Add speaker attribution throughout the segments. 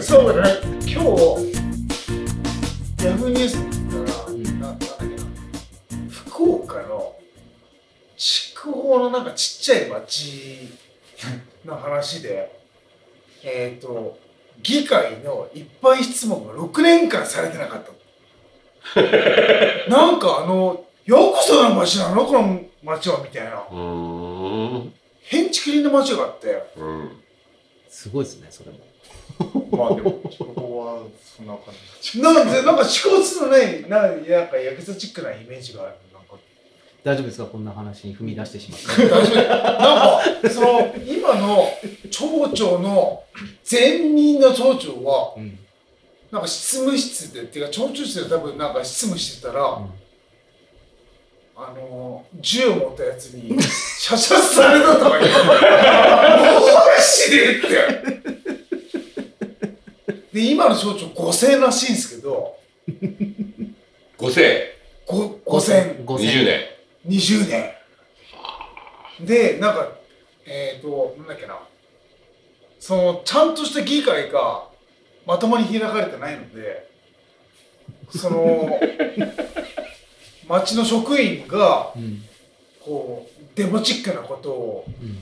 Speaker 1: そうだね。今日ヤフーニュース見たら、ななんだっけな。福岡の筑豊のなんかちっちゃい町の話でえっ、と議会の一般質問が6年間されてなかった。なんかあのよくその町なの？この町はみたいな変築林の町があって
Speaker 2: うん。
Speaker 3: すごいですね、それも。
Speaker 4: まあでもここはそんな感じ
Speaker 1: なんでなんか思考するのねななんかヤクザチックなイメージがあるなんか
Speaker 3: 大丈夫ですかこんな話に踏み出してしまって。
Speaker 1: 大丈夫なんかその今の町長の前任の町長は
Speaker 3: うん。
Speaker 1: なんか執務室でっていうか町長室で多分なんか執務してたら、
Speaker 3: ん
Speaker 1: あの銃を持ったやつに射殺されたとか言うマジでって。で今の町長5000らしいんですけど
Speaker 2: 五千。
Speaker 1: ご5000
Speaker 3: 5000
Speaker 2: 二十年。
Speaker 1: 20年。でなんかえっ、ー、となんだっけな。そのちゃんとした議会がまともに開かれてないのでその町の職員が
Speaker 3: うん。
Speaker 1: こうデモチックなことを
Speaker 3: うん。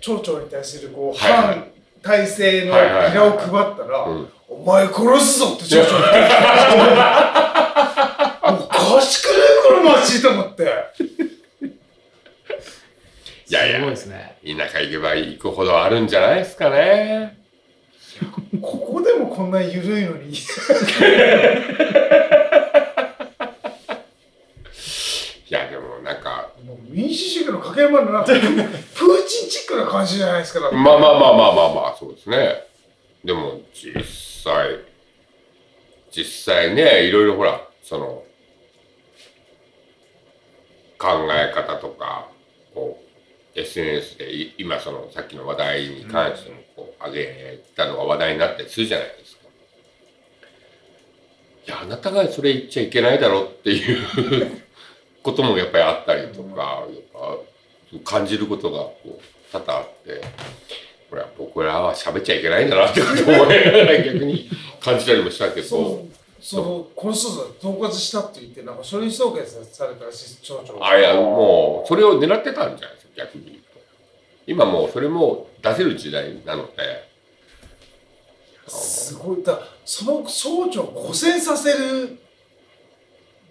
Speaker 1: 町長に対するこう
Speaker 2: はいはい
Speaker 1: 反体制のビラを配ったら、
Speaker 2: うん。
Speaker 1: お前殺すぞって町長に言って おかしくねこの町と思って。
Speaker 2: いやいや
Speaker 3: すごいですね。
Speaker 2: 田舎行けば行くほどあるんじゃないですかね。
Speaker 1: ここでもこんな緩いのに。
Speaker 2: いや、でもなんか、
Speaker 1: もう民主主義のかけ山のな プーチンチックな感じじゃないですか。だって
Speaker 2: まあまあまあまあまあまあ、そうですね。でも、実際、実際ね、いろいろほら、その、考え方とか、こう、SNS でい今そのさっきの話題に関してもこう上げたのが話題になったりするじゃないですか。いや、あなたがそれ言っちゃいけないだろうっていうこともやっぱりあったりとか、やっぱ感じることがこう多々あって、これは僕らは喋っちゃいけないんだなってことを思いながら逆に感じたりもしたけど、
Speaker 1: そうそのこの人が統括したって言ってなんか書類送検されたらしい町長が。
Speaker 2: あいやもうそれを狙ってたんじゃないですか逆に言うと。今もうそれも出せる時代なので。
Speaker 1: すごい。だその町長を誤選させる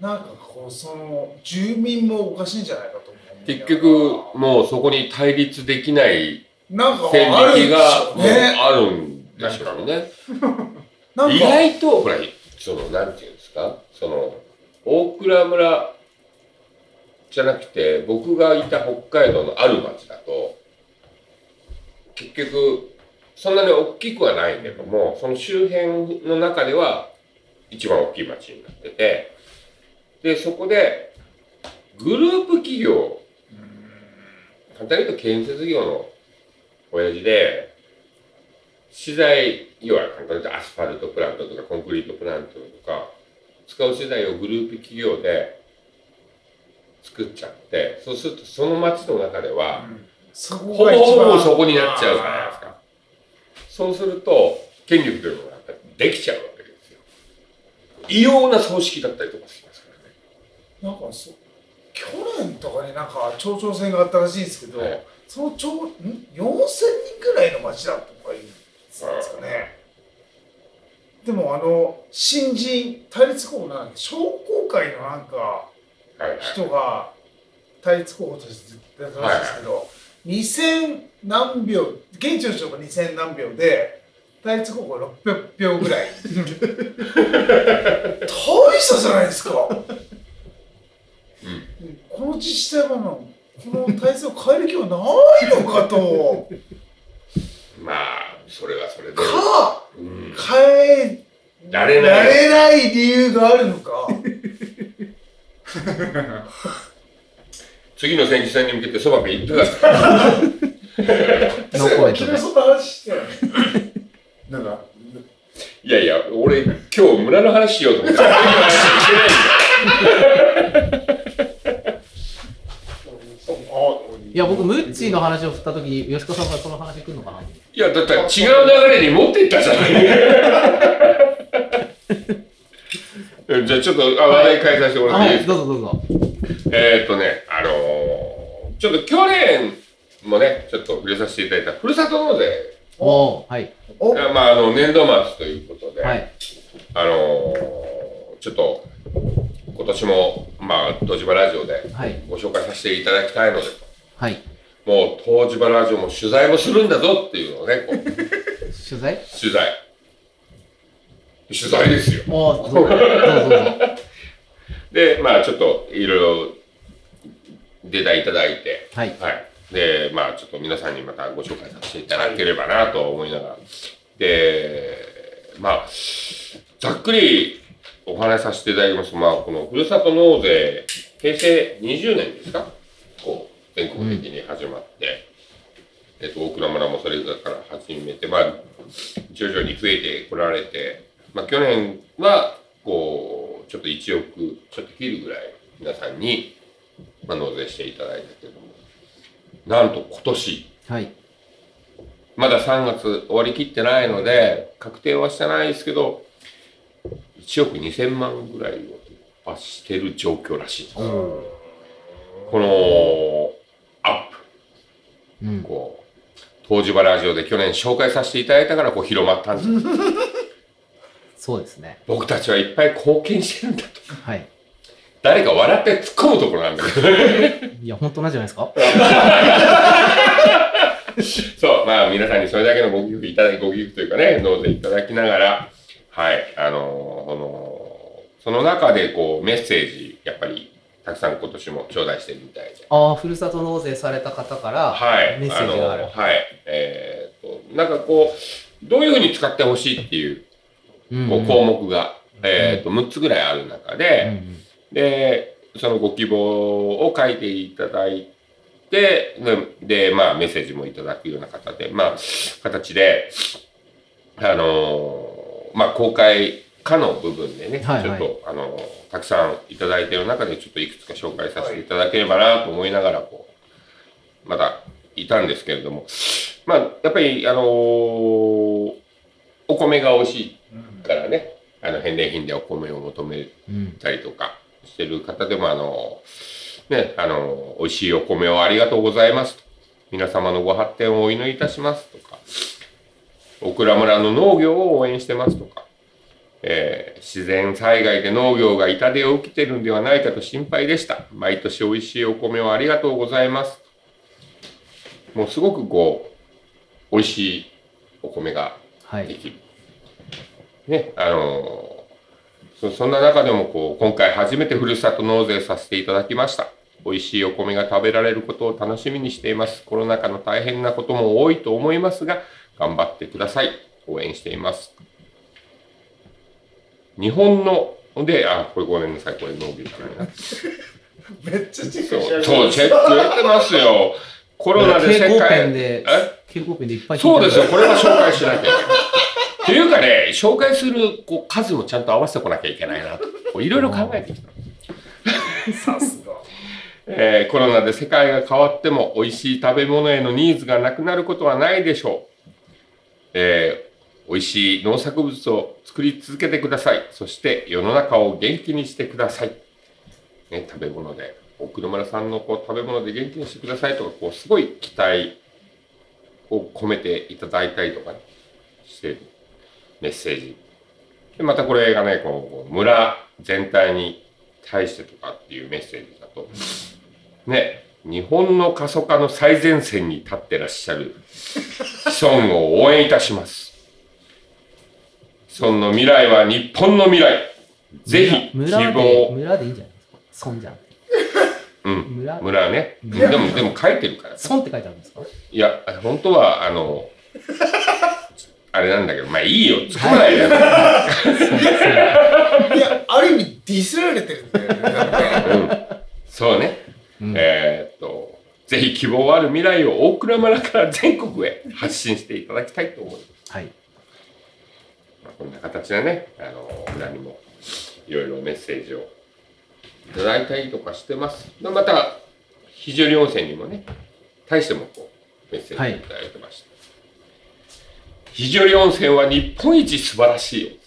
Speaker 1: なんかこうその住民もおかしいんじゃないかと思う
Speaker 2: 結局もうそこに対立できない
Speaker 1: なんか
Speaker 2: 線引きがあるんでしょうね。意外とほらそのなんていうんですか？その大倉村じゃなくて僕がいた北海道のある町だと結局そんなに大きくはないけどもその周辺の中では一番大きい町になっててでそこでグループ企業。簡単に言うと建設業の親父で資材要は簡単に言うとアスファルトプラントとかコンクリートプラントとか使う資材をグループ企業で作っちゃってそうするとその町の中では
Speaker 1: そ
Speaker 2: ほぼほぼそこになっちゃうじゃないですか。そうすると権力というのができちゃうわけですよ。異様な葬式だったりとかすからね
Speaker 1: なんかそう去年とかになんか町長選があったらしいんですけど、
Speaker 2: はい。
Speaker 1: その町ん4000人ぐらいの町だとか言うんですかね、でもあの新人対立候補なんか商工会のなんか
Speaker 2: はいはい。
Speaker 1: 人が対立候補として出たらしいですけど、2000何票現地の人が2000何票で対立候補が600票ぐらい。大差じゃないですかこの自治体はなこの体制を変える気はないのかと。
Speaker 2: まあそれはそれで、
Speaker 1: か
Speaker 2: うん、
Speaker 1: 変え
Speaker 2: られない
Speaker 1: られない理由があるのか。
Speaker 2: 次の選挙戦に向けてそばピン行ってください
Speaker 1: な 話して
Speaker 4: なんか
Speaker 2: いやいや、俺、今日村の話しようと思って、よ。
Speaker 3: いや、僕、6つ三井の話を振った時に吉川さんからその話来るのかない
Speaker 2: や、だって違う流れに持っていったじゃない。じゃあちょっとあ話題変えさせてもらっていいですか、
Speaker 3: どうぞどうぞ
Speaker 2: えーっとね、あのーちょっと去年もね、ちょっと触れさせていただいたふるさと納税、
Speaker 3: おはい
Speaker 1: お
Speaker 2: まあ、あの年度末ということで、
Speaker 3: はい
Speaker 2: あのーちょっと今年も、まあ、東芝ラジオでご紹介させていただきたいので、
Speaker 3: はい
Speaker 2: もう東芝ラジオも取材もするんだぞっていうのをね、こう
Speaker 3: 取材？
Speaker 2: 取材。取材ですよ。
Speaker 3: おおどうぞどうぞどうぞ
Speaker 2: で、まあちょっといろいろデータいただいて、
Speaker 3: はい
Speaker 2: はい。で、まあちょっと皆さんにまたご紹介させていただければなと思いながら。で、まあ、ざっくりお話しさせていただきますと、まあこのふるさと納税、平成20年ですか？全国的に始まって、えっと、大倉村もそれから始めて、まあ、徐々に増えてこられて、まあ去年は、こう、ちょっと1億ちょっと切るぐらい皆さんに、まあ、納税していただいたけども、なんと今年、
Speaker 3: はい
Speaker 2: まだ3月終わりきってないので、確定はしてないですけど、1億2000万ぐらいを突破してる状況らしいです。
Speaker 3: うん
Speaker 2: こう、東芝ラジオで去年紹介させていただいたからこう広まったんですよ。
Speaker 3: そうですね
Speaker 2: 僕たちはいっぱい貢献してるんだと。
Speaker 3: はい
Speaker 2: 誰か笑って突っ込むところなんだけど。
Speaker 3: いや本当なんじゃないですか？
Speaker 2: そう、まあ皆さんにそれだけのご寄付いただき、ご寄付というかね、納税いただきながら、はい、あのーこの、その中でこうメッセージ、やっぱりたくさん今年も頂戴してるみたいで。
Speaker 3: ああふるさと納税された方から
Speaker 2: はい。
Speaker 3: メッセージがある
Speaker 2: のはい。えーっと、なんかこう、どういうふうに使ってほしいっていう
Speaker 3: うん
Speaker 2: こう項目が、えーっと、6つぐらいある中
Speaker 3: うん
Speaker 2: で、で、そのご希望を書いていただいて、で、でまあメッセージもいただくような形で、まあ、形で、あのーまあ公開可の部分でね、
Speaker 3: はいはい
Speaker 2: ちょっと、あのーたくさんいただいている中で、ちょっといくつか紹介させていただければなと思いながら、こう、まだいたんですけれども、まあ、やっぱり、あのお米が美味しいからね、あの、返礼品でお米を求めたりとかしてる方でも、あの、ね、あの、美味しいお米をありがとうございますと。皆様のご発展をお祈りいたしますとか、オクラ村の農業を応援してますとか、えー自然災害で農業が痛手を受けてるんではないかと心配でした。毎年美味しいお米をありがとうございます。もうすごくこう、美味しいお米が
Speaker 3: はい
Speaker 2: できる。ね、あのそそんな中でもこう今回初めてふるさと納税させていただきました。美味しいお米が食べられることを楽しみにしています。コロナ禍の大変なことも多いと思いますが、頑張ってください。応援しています。日本の、で、あ、これごめんなさい、これ農業っていうな。
Speaker 1: めっちゃチェッ
Speaker 2: そう
Speaker 1: クしてある
Speaker 2: そう、チェック入れてますよ。コロナで世界
Speaker 3: ンで
Speaker 2: え？
Speaker 3: 蛍光ペンでいっぱい
Speaker 2: そうですよ、
Speaker 3: こ
Speaker 2: これは紹介しなきゃいけない。っていうかね、紹介するこう数もちゃんと合わせてこなきゃいけないなと、いろいろ考えてきた。
Speaker 1: さすが
Speaker 2: えーコロナで世界が変わっても美味しい食べ物へのニーズがなくなることはないでしょう。えー美味しい農作物を作り続けてください。そして世の中を元気にしてください。ね、食べ物で、奥村さんのこう食べ物で元気にしてくださいとか、こうすごい期待を込めていただいたりとか、ねしてるメッセージ。で、またこれがね、こう村全体に対してとかっていうメッセージだと、ね、日本の過疎化の最前線に立ってらっしゃる孫を応援いたします。子孫の未来は日本の未来。ぜひ、希望を。
Speaker 3: 村でいいんじゃないですか？孫じゃん
Speaker 2: うん。
Speaker 3: 村
Speaker 2: 村ね。
Speaker 3: うん
Speaker 2: でも、でも書いてるから。
Speaker 3: 孫って書いてあるんですか？
Speaker 2: いや、本当は、あの、あれなんだけど、まあいいよ、突っ込まないで。
Speaker 1: いやある意味ディスられてるんだよね
Speaker 2: うん。そうね。
Speaker 3: うん
Speaker 2: えーっと、ぜひ希望ある未来を大倉村から全国へ発信していただきたいと思います。
Speaker 3: はい
Speaker 2: まあ、こんな形でね、あの、村にもいろいろメッセージをいただいたりとかしてます。でまた、非常に温泉にもね、対してもこうメッセージいただいてました。肘折温泉は日本一素晴らしい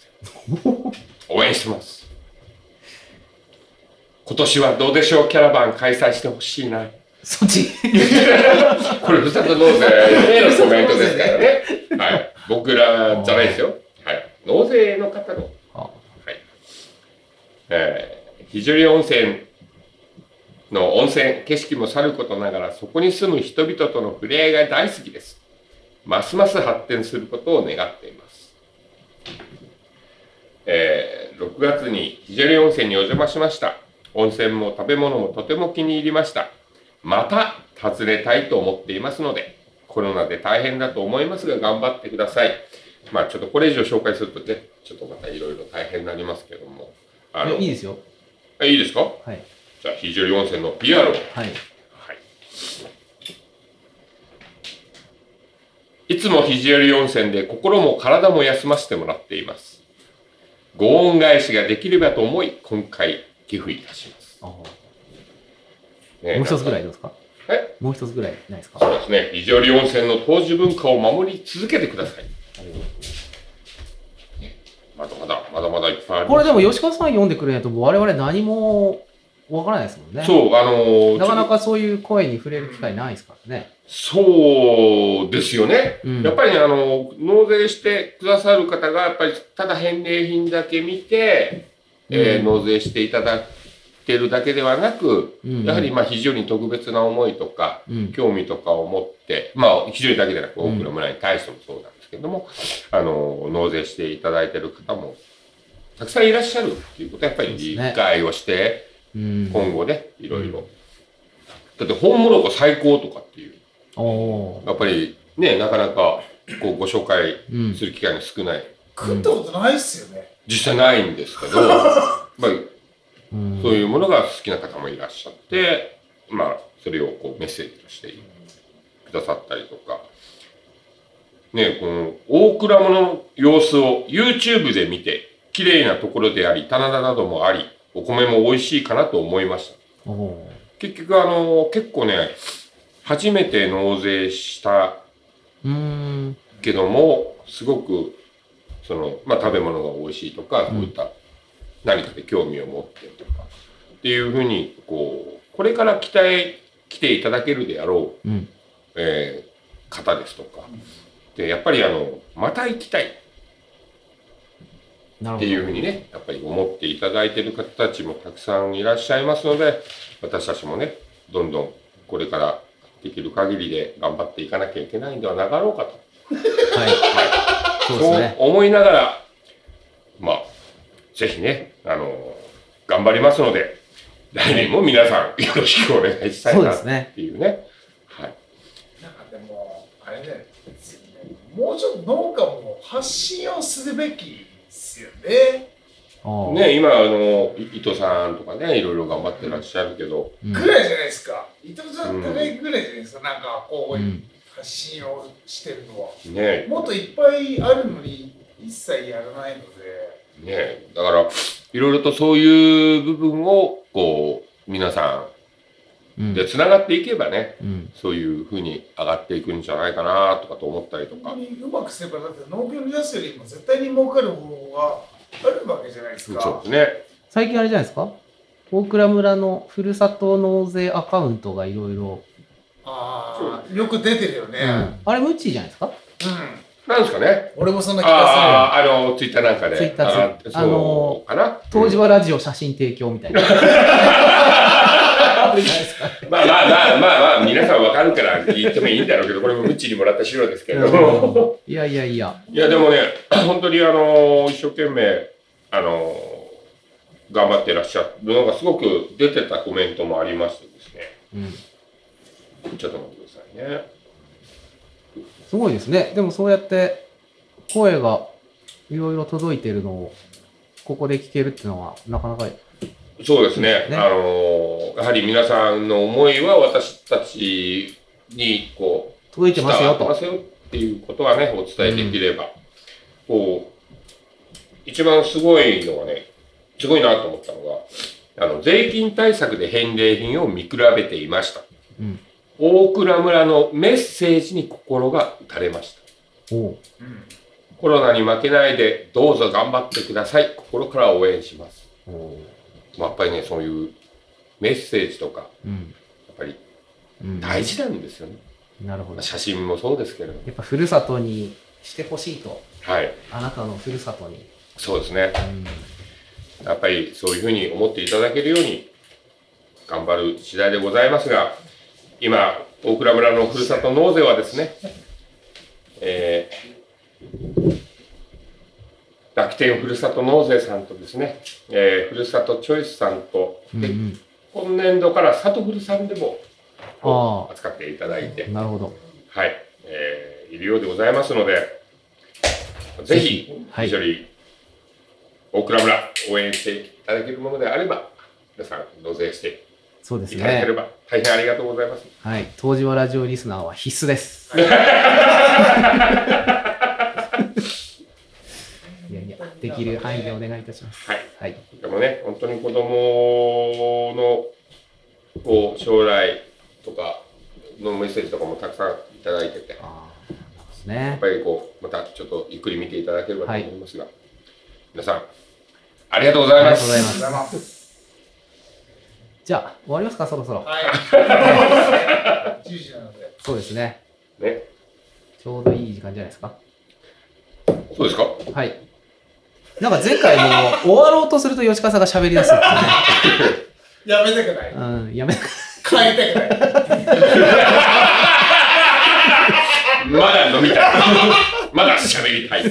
Speaker 2: 温泉。応援してます。今年はどうでしょう？キャラバン開催してほしいな。
Speaker 3: そっち。
Speaker 2: これ、ふるさと納税へのコメントですからね。はい。僕らじゃないですよ。はい。納税の方の。
Speaker 3: あ
Speaker 2: はい。えー、肘折温泉の温泉、景色もさることながら、そこに住む人々との触れ合いが大好きです。ますます発展することを願っています。えー、6月に肘折温泉にお邪魔しました。温泉も食べ物もとても気に入りました。また訪ねたいと思っていますので、コロナで大変だと思いますが頑張ってください。まあちょっとこれ以上紹介するとね、ちょっとまたいろいろ大変になりますけども。あの
Speaker 3: えいいですよ。
Speaker 2: えいいですか？
Speaker 3: はい。
Speaker 2: じゃあ、肘折温泉の PR を。はい。
Speaker 3: はい。
Speaker 2: いつも肘折温泉で心も体も休ませてもらっています。ご恩返しができればと思い、今回寄付いたします。
Speaker 3: あ
Speaker 2: ね
Speaker 3: もう一つぐらいどうですか？
Speaker 2: え？
Speaker 3: もう一つぐらいないですか？
Speaker 2: そうですね。肘折温泉の当時文化を守り続けてください。まだまだ、まだまだいっぱいあります。
Speaker 3: これでも吉川さん読んでくれないと我々何もわからないですもんね。
Speaker 2: そう、あのー
Speaker 3: なかなかそういう声に触れる機会ないですからね。
Speaker 2: とそうですよね。
Speaker 3: うん
Speaker 2: やっぱりあの、納税してくださる方が、やっぱりただ返礼品だけ見て、えー
Speaker 3: うん
Speaker 2: 納税していただいてるだけではなく、
Speaker 3: うん
Speaker 2: やはりまあ非常に特別な思いとか、
Speaker 3: うん。
Speaker 2: 興味とかを持って、まあ非常にだけでなく、
Speaker 3: うん
Speaker 2: 多くの村に対してもそうなんですけども、あの、納税していただいてる方も、たくさんいらっしゃるっていうことはやっぱり理解をして、
Speaker 3: うん。
Speaker 2: 今後ね、いろいろ。だって、本物子最高とかっていう、やっぱりね、なかなかこうご紹介
Speaker 3: うん
Speaker 2: する機会が少ない。
Speaker 1: 食ったことないっすよね。
Speaker 2: 実際ないんですけど、まあ、
Speaker 3: うん
Speaker 2: そういうものが好きな方もいらっしゃって、まあ、それをこうメッセージとしてくださったりとか、ね、この大倉物の様子を YouTube で見て、綺麗なところであり、棚田などもあり、お米も美味しいかなと思いました。
Speaker 3: お
Speaker 2: 結局、あの、結構ね、初めて納税した。けども、すごく、その、まあ、食べ物が美味しいとか、そういった何かで興味を持ってるとか、っていうふうに、こう、これから期待、来ていただけるであろう、
Speaker 3: うん。
Speaker 2: えー方ですとか、で、やっぱりあの、また行きたいっ。ていうふうにね、やっぱり思っていただいている方たちもたくさんいらっしゃいますので、私たちもね、どんどんこれからできる限りで頑張っていかなきゃいけないんではなかろうかと。
Speaker 3: はい。そうですね。
Speaker 2: そう思いながら、まあ、ぜひね、あの、頑張りますので、来年も皆さんよろしくお願いしたいなっ
Speaker 3: ですね。
Speaker 2: ていうね。はい。
Speaker 1: なんかでも、あれね、もうちょっと農家も発信をするべきですよね。
Speaker 2: ね、今、あの、い伊藤さんとかね、いろいろ頑張ってらっしゃるけど、
Speaker 3: うん
Speaker 1: ぐらいじゃないですか。伊藤さんぐらいぐらいじゃないですか。なんかこう、
Speaker 3: うん。
Speaker 1: 発信をしてるのは。
Speaker 2: ね、
Speaker 1: もっといっぱいあるのに、一切やらないので。
Speaker 2: ね、だから、いろいろとそういう部分を、こう、皆さ
Speaker 3: うんん。
Speaker 2: で繋がっていけばね、
Speaker 3: うん。
Speaker 2: そういうふうに上がっていくんじゃないかなとかと思ったりとか
Speaker 1: うまくすれば、だって農業のやつよりも絶対に儲かる方があるわけじゃないです
Speaker 2: そう
Speaker 1: か。
Speaker 2: ですね。
Speaker 3: 最近あれじゃないですか？大倉村のふるさと納税アカウントがいろいろ。
Speaker 1: ああ、よく出てるよね。
Speaker 3: うん。あれ、ムッチーじゃないですか？
Speaker 1: うん。
Speaker 2: なんですかね。
Speaker 1: 俺もそんな気が
Speaker 2: ああ、あの、ツイッターなんかで。
Speaker 3: ツイッター
Speaker 2: あ
Speaker 3: ツイあの
Speaker 2: そうかな？
Speaker 3: 当時はラジオ写真提供みたいな。あるじゃないですか。
Speaker 2: まあまあまあまあまあ、皆さんわかるから言ってもいいんだろうけど、これもムッチにもらった資料ですけれども。
Speaker 3: いやいやいや。
Speaker 2: いや、でもね、本当にあの、一生懸命、あの、頑張ってらっしゃるのがすごく出てたコメントもありましてですね。
Speaker 3: うん。
Speaker 2: ちょっと待ってくださいね。
Speaker 3: すごいですね。でもそうやって声がいろいろ届いてるのをここで聞けるっていうのはなかなか
Speaker 2: そうですね。
Speaker 3: ね
Speaker 2: あの、やはり皆さんの思いは私たちに、こう、
Speaker 3: 届いてますよと。
Speaker 2: ますよっていうことはね、お伝えできれば、こう、一番すごいのはね、すごいなと思ったのが、あの、税金対策で返礼品を見比べていました。
Speaker 3: うん。
Speaker 2: 大倉村のメッセージに心が打たれました。
Speaker 3: う
Speaker 1: ん
Speaker 2: コロナに負けないでどうぞ頑張ってください。心から応援します。まあ、やっぱりね、そういうメッセージとか、
Speaker 3: うん。
Speaker 2: やっぱり
Speaker 3: うん。
Speaker 2: 大事なんですよね。
Speaker 3: なるほど。
Speaker 2: 写真もそうですけれども。
Speaker 3: やっぱふるさとにしてほしいと。
Speaker 2: はい。
Speaker 3: あなたのふるさとに。
Speaker 2: そうですね。
Speaker 3: うん。
Speaker 2: やっぱりそういうふうに思っていただけるように頑張る次第でございますが、今、大倉村のふるさと納税はですね、えー、楽天ふるさと納税さんとですね、えー、ふるさとチョイスさんと、で
Speaker 3: うんうん。
Speaker 2: 今年度から里ふるさんでも
Speaker 3: ああ
Speaker 2: 扱っていただいて、
Speaker 3: なるほど。
Speaker 2: はい、えーいるようでございますので、ぜひ、
Speaker 3: はい
Speaker 2: 一緒に大倉村応援していただけるものであれば、皆さん納税して
Speaker 3: そうです
Speaker 2: いただけれ
Speaker 3: ね。
Speaker 2: ば大変ありがとうございます。
Speaker 3: はい。東島ラジオリスナーは必須です。いやいや、できる範囲でお願いいたします。
Speaker 2: はい。
Speaker 3: はい。
Speaker 2: でもね、本当に子供のこう将来とかのメッセージとかもたくさんいただいてて、や
Speaker 3: ああ、です
Speaker 2: っ
Speaker 3: ね。
Speaker 2: ぱりこう、またちょっとゆっくり見ていただければと思いますが、皆さん、ありがとうございます。
Speaker 3: ありがとうございます
Speaker 1: ありがとうございます
Speaker 3: じゃあ、終わりますか、そろそろ。
Speaker 1: はい10時なので
Speaker 3: そうですね。
Speaker 2: ね、
Speaker 3: ちょうどいい時間じゃないですか？
Speaker 2: そうですか？
Speaker 3: はい。なんか前回も終わろうとすると吉川さんが喋り出すって
Speaker 1: やめたくない
Speaker 3: いうん、やめ、
Speaker 1: 帰りたくない
Speaker 2: まだ飲みたい。まだ喋りたい。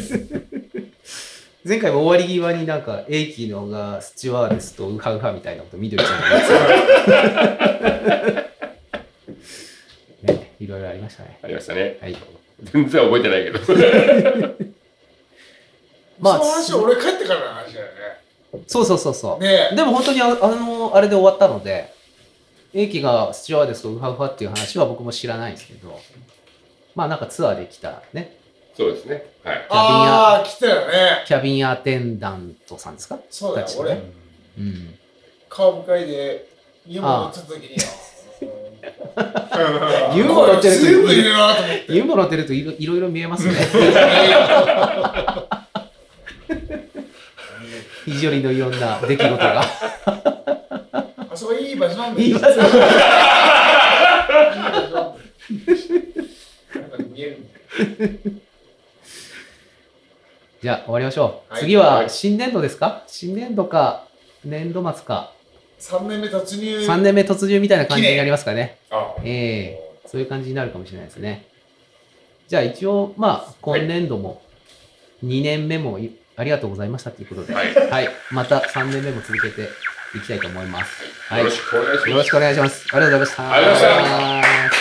Speaker 3: 前回も終わり際になんか、エイキのがスチュワーデスとウハウハみたいなこと緑ちゃんが言ってたね、いろいろありましたね。
Speaker 2: ありましたね。
Speaker 3: はい。
Speaker 2: 全然覚えてないけど。
Speaker 3: まあ
Speaker 1: その話俺帰ってからの話だよ
Speaker 3: そうそうそうそう。
Speaker 1: ねね
Speaker 3: でも本当にああの、あれで終わったので、エイキがスチュワーデスとウハウハっていう話は僕も知らないんですけど、まあなんかツアーで来たね、
Speaker 2: そうですね。はい。
Speaker 1: ああ来たよね
Speaker 3: キャビンアテンダントさんですか？
Speaker 1: そうだよ俺
Speaker 3: うん。
Speaker 1: カーブ会で家も乗った時によ
Speaker 3: ユーモ乗ってると
Speaker 1: 全部いるなと思って
Speaker 3: ユーモ乗ってるといろいろ見えますね。非常にのいろんな出来事が。
Speaker 1: あそこいい場所なんだ。よ
Speaker 3: いい場所じゃあ終わりましょう。
Speaker 1: はい。
Speaker 3: 次
Speaker 2: は
Speaker 3: はい。新年度ですか？新年度か年度末か。
Speaker 1: 3年目突入。
Speaker 3: 3年目突入みたいな感じになりますかね。
Speaker 2: あ、
Speaker 3: ええ。そういう感じになるかもしれないですね。じゃあ一応、まあ、今年度も2年目もいありがとうございましたということで、
Speaker 2: はい。
Speaker 3: はい、また3年目も続けていきたいと思います。はい、
Speaker 2: よろしくお願いします
Speaker 3: よろしくお願いします。ありがとうございました。
Speaker 2: ありがとうございま
Speaker 3: した。